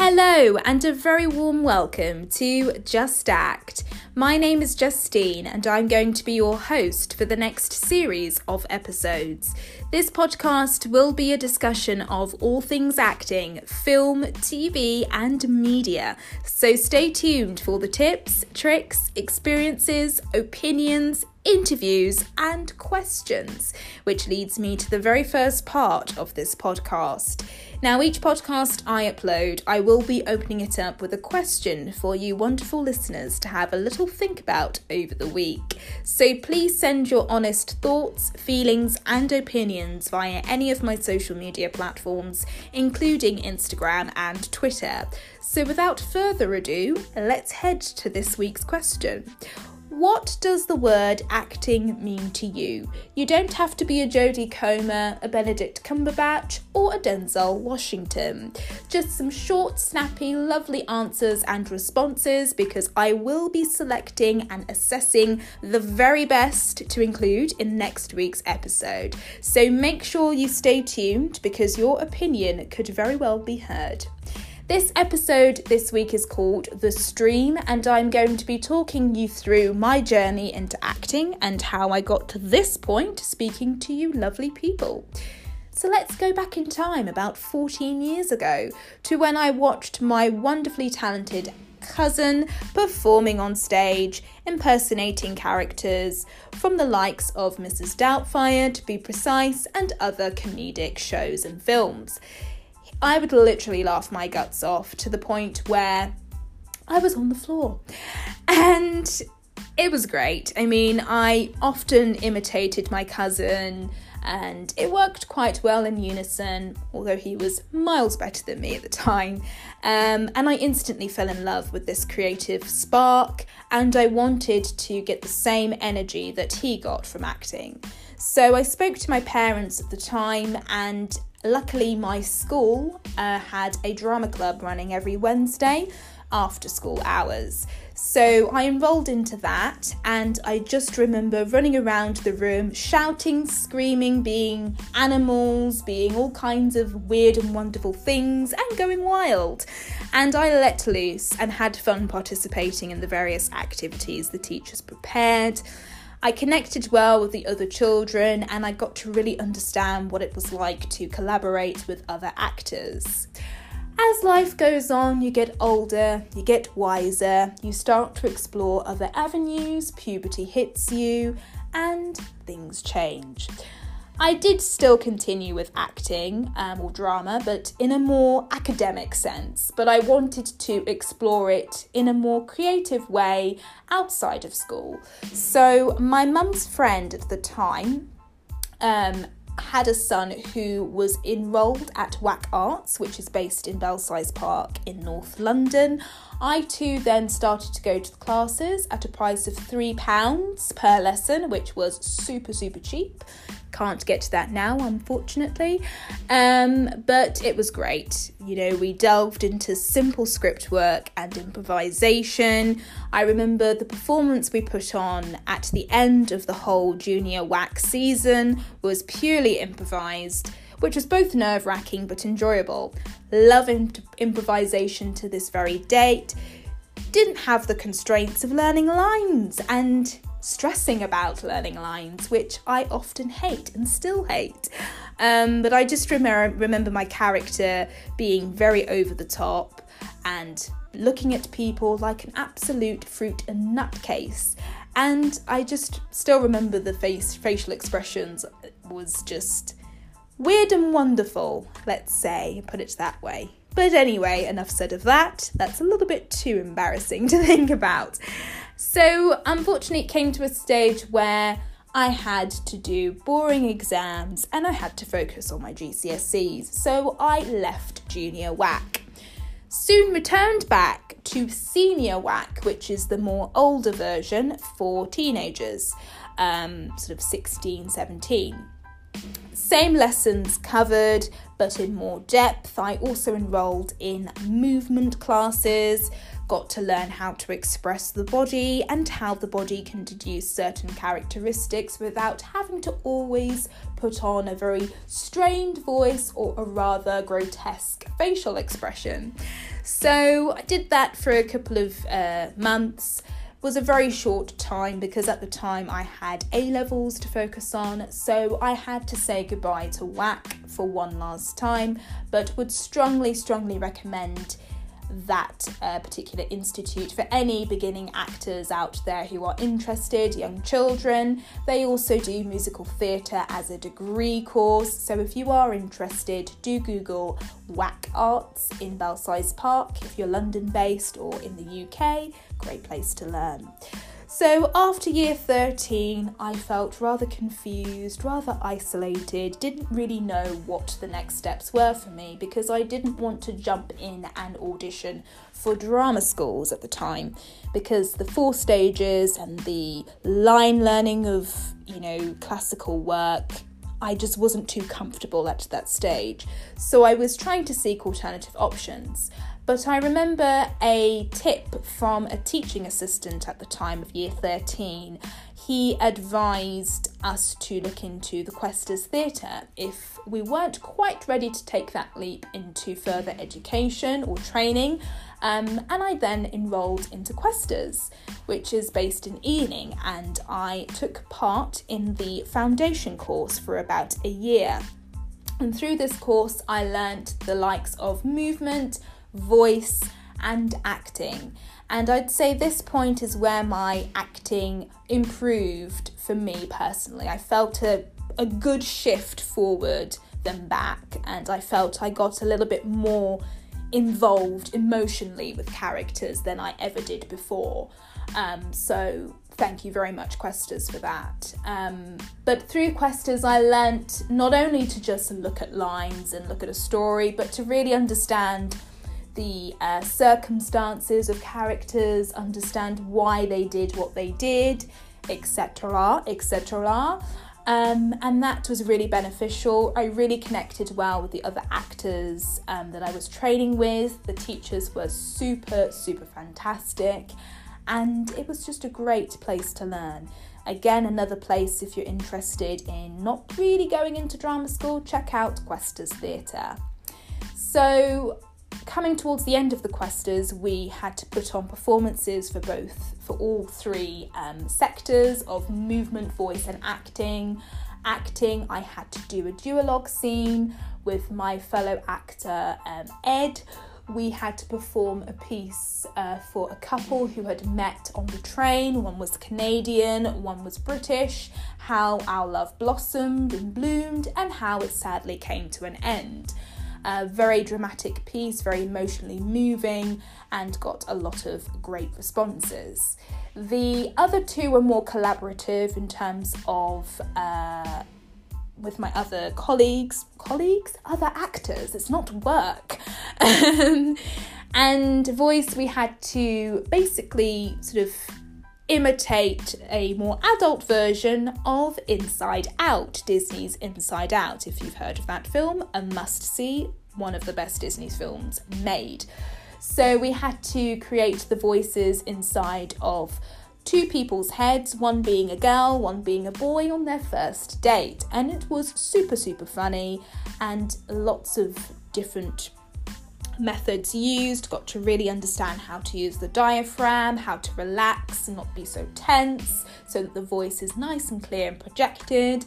Hello, and a very warm welcome to Just Act. My name is Justine, and I'm going to be your host for the next series of episodes. This podcast will be a discussion of all things acting, film, TV, and media. So stay tuned for the tips, tricks, experiences, opinions, interviews, and questions, which leads me to the very first part of this podcast. Now, each podcast I upload, I will be opening it up with a question for you wonderful listeners to have a little think about over the week. So please send your honest thoughts, feelings, and opinions via any of my social media platforms, including Instagram and Twitter. So without further ado, let's head to this week's question. What does the word acting mean to you? You don't have to be a Jodie Comer, a Benedict Cumberbatch, or a Denzel Washington. Just some short, snappy, lovely answers and responses because I will be selecting and assessing the very best to include in next week's episode. So make sure you stay tuned because your opinion could very well be heard. This episode this week is called The Stream, and I'm going to be talking you through my journey into acting and how I got to this point speaking to you lovely people. So let's go back in time about 14 years ago to when I watched my wonderfully talented cousin performing on stage, impersonating characters from the likes of Mrs. Doubtfire, to be precise, and other comedic shows and films. I would literally laugh my guts off to the point where I was on the floor. And it was great. I mean, I often imitated my cousin and it worked quite well in unison, although he was miles better than me at the time. Um, and I instantly fell in love with this creative spark, and I wanted to get the same energy that he got from acting. So I spoke to my parents at the time, and Luckily, my school uh, had a drama club running every Wednesday after school hours. So I enrolled into that, and I just remember running around the room, shouting, screaming, being animals, being all kinds of weird and wonderful things, and going wild. And I let loose and had fun participating in the various activities the teachers prepared. I connected well with the other children and I got to really understand what it was like to collaborate with other actors. As life goes on, you get older, you get wiser, you start to explore other avenues, puberty hits you, and things change. I did still continue with acting um, or drama, but in a more academic sense. But I wanted to explore it in a more creative way outside of school. So, my mum's friend at the time um, had a son who was enrolled at WAC Arts, which is based in Belsize Park in North London. I too then started to go to the classes at a price of £3 per lesson, which was super, super cheap. Can't get to that now, unfortunately. Um, but it was great. You know, we delved into simple script work and improvisation. I remember the performance we put on at the end of the whole junior WAC's season was purely improvised which was both nerve wracking but enjoyable. Love imp- improvisation to this very date. Didn't have the constraints of learning lines and stressing about learning lines, which I often hate and still hate. Um, but I just remember, remember my character being very over the top and looking at people like an absolute fruit and nutcase. And I just still remember the face facial expressions was just weird and wonderful, let's say, put it that way. But anyway, enough said of that. That's a little bit too embarrassing to think about. So, unfortunately, it came to a stage where I had to do boring exams and I had to focus on my GCSEs. So, I left junior WAC. Soon returned back to senior WAC, which is the more older version for teenagers, um, sort of 16, 17. Same lessons covered, but in more depth. I also enrolled in movement classes, got to learn how to express the body and how the body can deduce certain characteristics without having to always put on a very strained voice or a rather grotesque facial expression. So I did that for a couple of uh, months was a very short time because at the time I had A levels to focus on, so I had to say goodbye to WAC for one last time, but would strongly, strongly recommend that uh, particular institute for any beginning actors out there who are interested, young children. They also do musical theatre as a degree course, so if you are interested, do Google WAC Arts in Belsize Park if you're London based or in the UK. Great place to learn. So, after year 13, I felt rather confused, rather isolated, didn't really know what the next steps were for me because I didn't want to jump in and audition for drama schools at the time because the four stages and the line learning of, you know, classical work I just wasn't too comfortable at that stage. So I was trying to seek alternative options. But I remember a tip from a teaching assistant at the time of year 13. He advised us to look into the Questors Theatre if we weren't quite ready to take that leap into further education or training. Um, and I then enrolled into Questers, which is based in Ealing, and I took part in the foundation course for about a year. And through this course, I learnt the likes of movement voice, and acting. And I'd say this point is where my acting improved for me personally. I felt a, a good shift forward than back, and I felt I got a little bit more involved emotionally with characters than I ever did before. Um, so thank you very much, Questors, for that. Um, but through Questors, I learnt not only to just look at lines and look at a story, but to really understand the uh, circumstances of characters, understand why they did what they did, etc., etc. Um, and that was really beneficial. I really connected well with the other actors um, that I was training with. The teachers were super, super fantastic, and it was just a great place to learn. Again, another place if you're interested in not really going into drama school, check out Questors Theatre. So, coming towards the end of the Questors, we had to put on performances for both, for all three um, sectors of movement, voice, and acting. Acting, I had to do a duologue scene with my fellow actor um, Ed. We had to perform a piece uh, for a couple who had met on the train. One was Canadian, one was British. How our love blossomed and bloomed, and how it sadly came to an end. A very dramatic piece, very emotionally moving, and got a lot of great responses. The other two were more collaborative in terms of. Uh, with my other colleagues, colleagues, other actors, it's not work. and voice, we had to basically sort of imitate a more adult version of Inside Out, Disney's Inside Out. If you've heard of that film, a must see, one of the best Disney films made. So we had to create the voices inside of two people's heads, one being a girl, one being a boy on their first date. And it was super, super funny and lots of different methods used, got to really understand how to use the diaphragm, how to relax and not be so tense so that the voice is nice and clear and projected.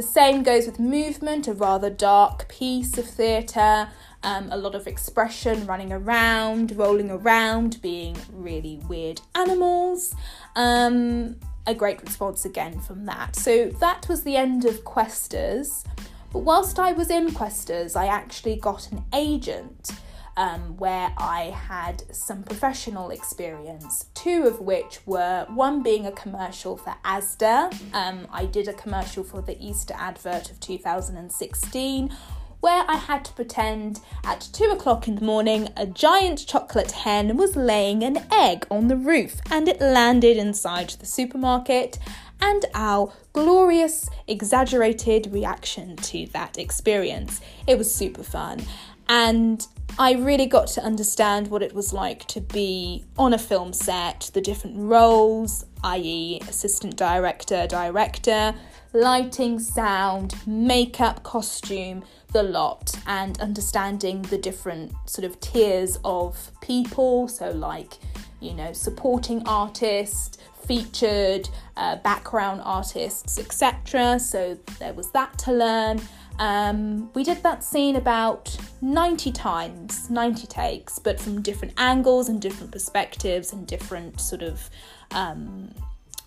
The same goes with movement, a rather dark piece of theatre, um, a lot of expression, running around, rolling around, being really weird animals. Um, a great response again from that. So that was the end of Questors. But whilst I was in Questors, I actually got an agent um, where I had some professional experience, two of which were one being a commercial for Asda. Um, I did a commercial for the Easter advert of 2016 where I had to pretend at two o'clock in the morning a giant chocolate hen was laying an egg on the roof and it landed inside the supermarket, and our glorious, exaggerated reaction to that experience. It was super fun. And I really got to understand what it was like to be on a film set, the different roles, i.e., assistant director, director, lighting, sound, makeup, costume, the lot, and understanding the different sort of tiers of people. So, like, you know, supporting artist, featured, uh, background artists, etc. So, there was that to learn. Um, we did that scene about 90 times, 90 takes, but from different angles and different perspectives and different sort of um,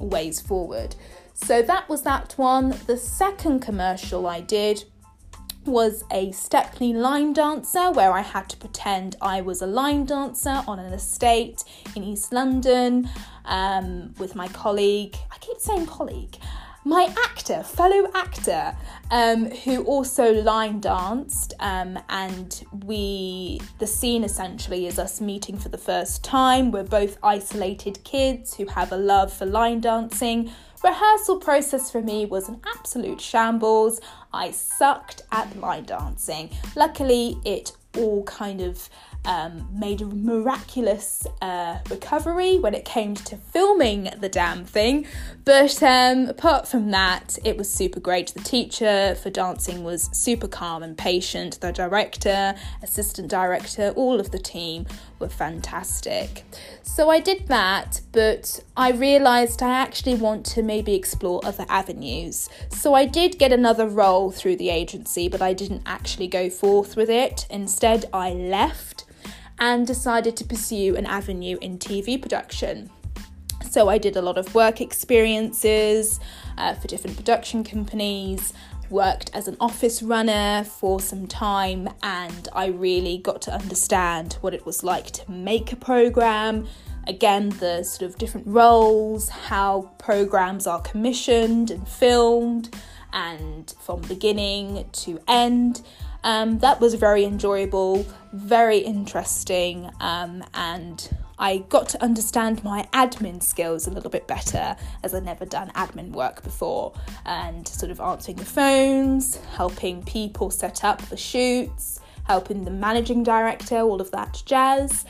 ways forward. So that was that one. The second commercial I did was a Stepney line dancer where I had to pretend I was a line dancer on an estate in East London um, with my colleague. I keep saying colleague my actor, fellow actor, um, who also line danced, um, and we the scene essentially is us meeting for the first time. We're both isolated kids who have a love for line dancing. Rehearsal process for me was an absolute shambles. I sucked at line dancing. Luckily, it all kind of um, made a miraculous uh, recovery when it came to filming the damn thing. But um, apart from that, it was super great. The teacher for dancing was super calm and patient. The director, assistant director, all of the team were fantastic. So I did that, but I realised I actually want to maybe explore other avenues. So I did get another role through the agency, but I didn't actually go forth with it. Instead, I left and decided to pursue an avenue in TV production. So I did a lot of work experiences uh, for different production companies, worked as an office runner for some time, and I really got to understand what it was like to make a program. Again, the sort of different roles, how programs are commissioned and filmed, and from beginning to end. Um, that was very enjoyable, very interesting, um, and I got to understand my admin skills a little bit better as I'd never done admin work before and sort of answering the phones, helping people set up the shoots, helping the managing director, all of that jazz.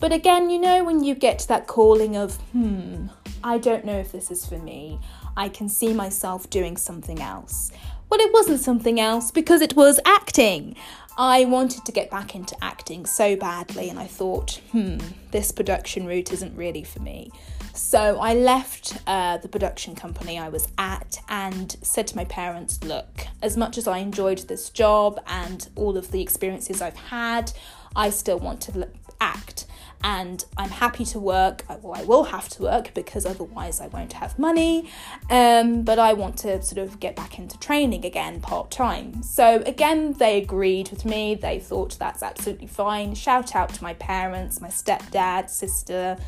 But again, you know, when you get to that calling of, hmm, I don't know if this is for me, I can see myself doing something else. Well, it wasn't something else because it was acting. I wanted to get back into acting so badly, and I thought, hmm, this production route isn't really for me. So I left uh, the production company I was at and said to my parents, look, as much as I enjoyed this job and all of the experiences I've had, I still want to act and I'm happy to work. Well, I will have to work because otherwise I won't have money. Um, but I want to sort of get back into training again part time. So, again, they agreed with me. They thought that's absolutely fine. Shout out to my parents, my stepdad, sister,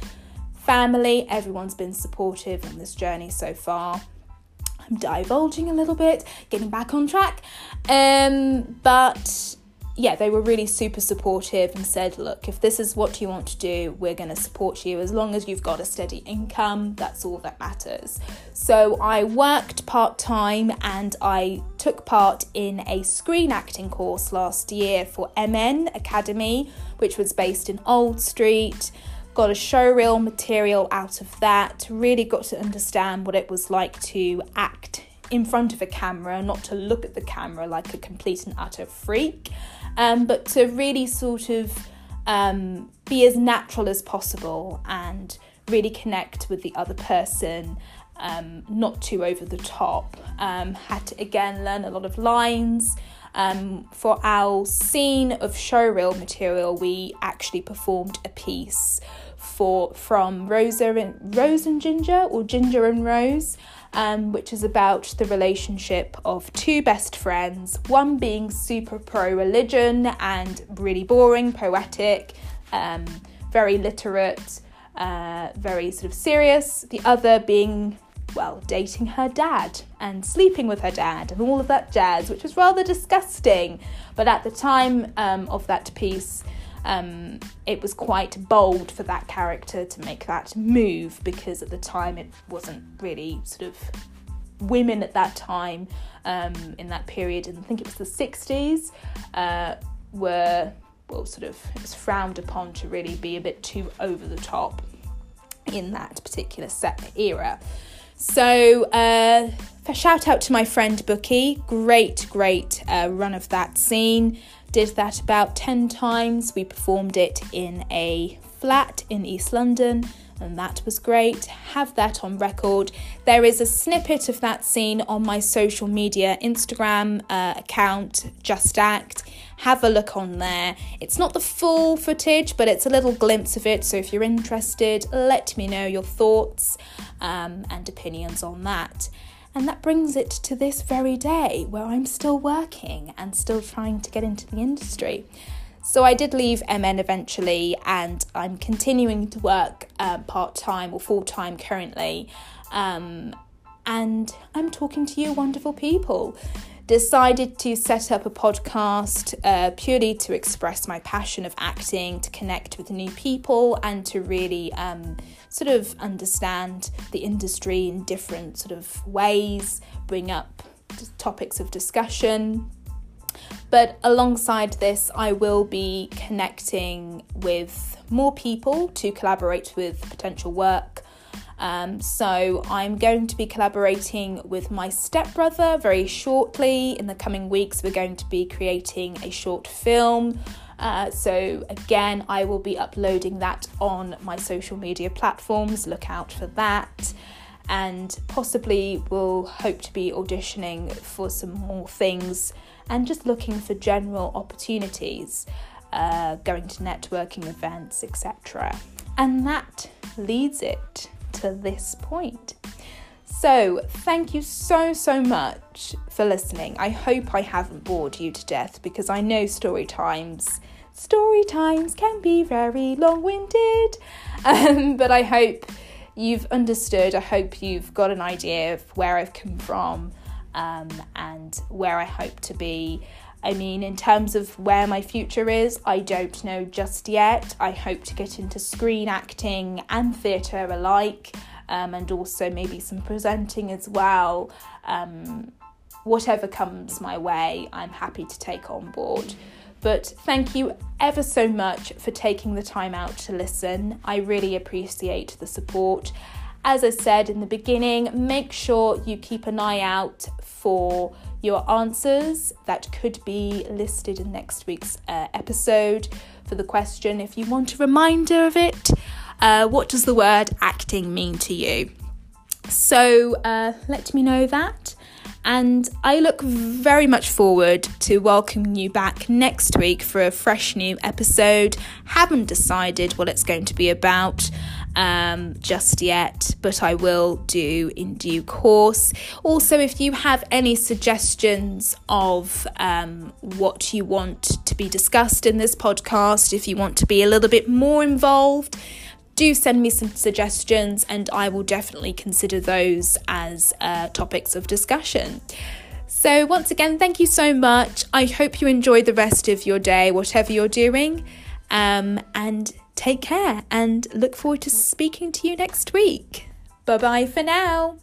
family. Everyone's been supportive in this journey so far. I'm divulging a little bit, getting back on track. Um, but yeah, they were really super supportive and said, look, if this is what you want to do, we're going to support you as long as you've got a steady income. That's all that matters. So I worked part time and I took part in a screen acting course last year for MN Academy, which was based in Old Street. Got a showreel material out of that, really got to understand what it was like to act in front of a camera, not to look at the camera like a complete and utter freak um, but to really sort of um, be as natural as possible and really connect with the other person, um, not too over the top. Um, had to again learn a lot of lines. Um, for our scene of showreel material, we actually performed a piece for from Rosa and Rose and Ginger or Ginger and Rose um, which is about the relationship of two best friends, one being super pro religion and really boring, poetic, um, very literate, uh, very sort of serious, the other being well, dating her dad and sleeping with her dad and all of that jazz, which was rather disgusting. But at the time um, of that piece, um, it was quite bold for that character to make that move because at the time it wasn't really sort of women at that time um, in that period, and I think it was the 60s, uh, were well, sort of, it was frowned upon to really be a bit too over the top in that particular set era. So, uh, shout out to my friend Bookie. Great, great uh, run of that scene. Did that about 10 times. We performed it in a flat in East London and that was great. Have that on record. There is a snippet of that scene on my social media Instagram uh, account, Just Act. Have a look on there. It's not the full footage, but it's a little glimpse of it. So if you're interested, let me know your thoughts um, and opinions on that. And that brings it to this very day where I'm still working and still trying to get into the industry. So I did leave MN eventually, and I'm continuing to work uh, part time or full time currently. Um, and I'm talking to you, wonderful people. Decided to set up a podcast uh, purely to express my passion of acting, to connect with new people, and to really um, sort of understand the industry in different sort of ways, bring up topics of discussion. But alongside this, I will be connecting with more people to collaborate with potential work. Um, so I'm going to be collaborating with my stepbrother very shortly. In the coming weeks, we're going to be creating a short film. Uh, so again, I will be uploading that on my social media platforms. Look out for that. And possibly we'll hope to be auditioning for some more things and just looking for general opportunities, uh, going to networking events, etc. And that leads it to this point. So, thank you so, so much for listening. I hope I haven't bored you to death because I know story times. Story times can be very long winded, um, but I hope you've understood. I hope you've got an idea of where I've come from um, and where I hope to be. I mean, in terms of where my future is, I don't know just yet. I hope to get into screen acting and theatre alike, um, and also maybe some presenting as well. Um, whatever comes my way, I'm happy to take on board. But thank you ever so much for taking the time out to listen. I really appreciate the support as I said in the beginning, make sure you keep an eye out for your answers that could be listed in next week's uh, episode for the question. If you want a reminder of it, uh, what does the word acting mean to you? So uh, let me know that. And I look very much forward to welcoming you back next week for a fresh new episode. Haven't decided what it's going to be about um, just yet, but I will do in due course. Also, if you have any suggestions of um, what you want to be discussed in this podcast, if you want to be a little bit more involved, do send me some suggestions and I will definitely consider those as uh, topics of discussion. So, once again, thank you so much. I hope you enjoy the rest of your day, whatever you're doing. Um, and take care and look forward to speaking to you next week. Bye bye for now.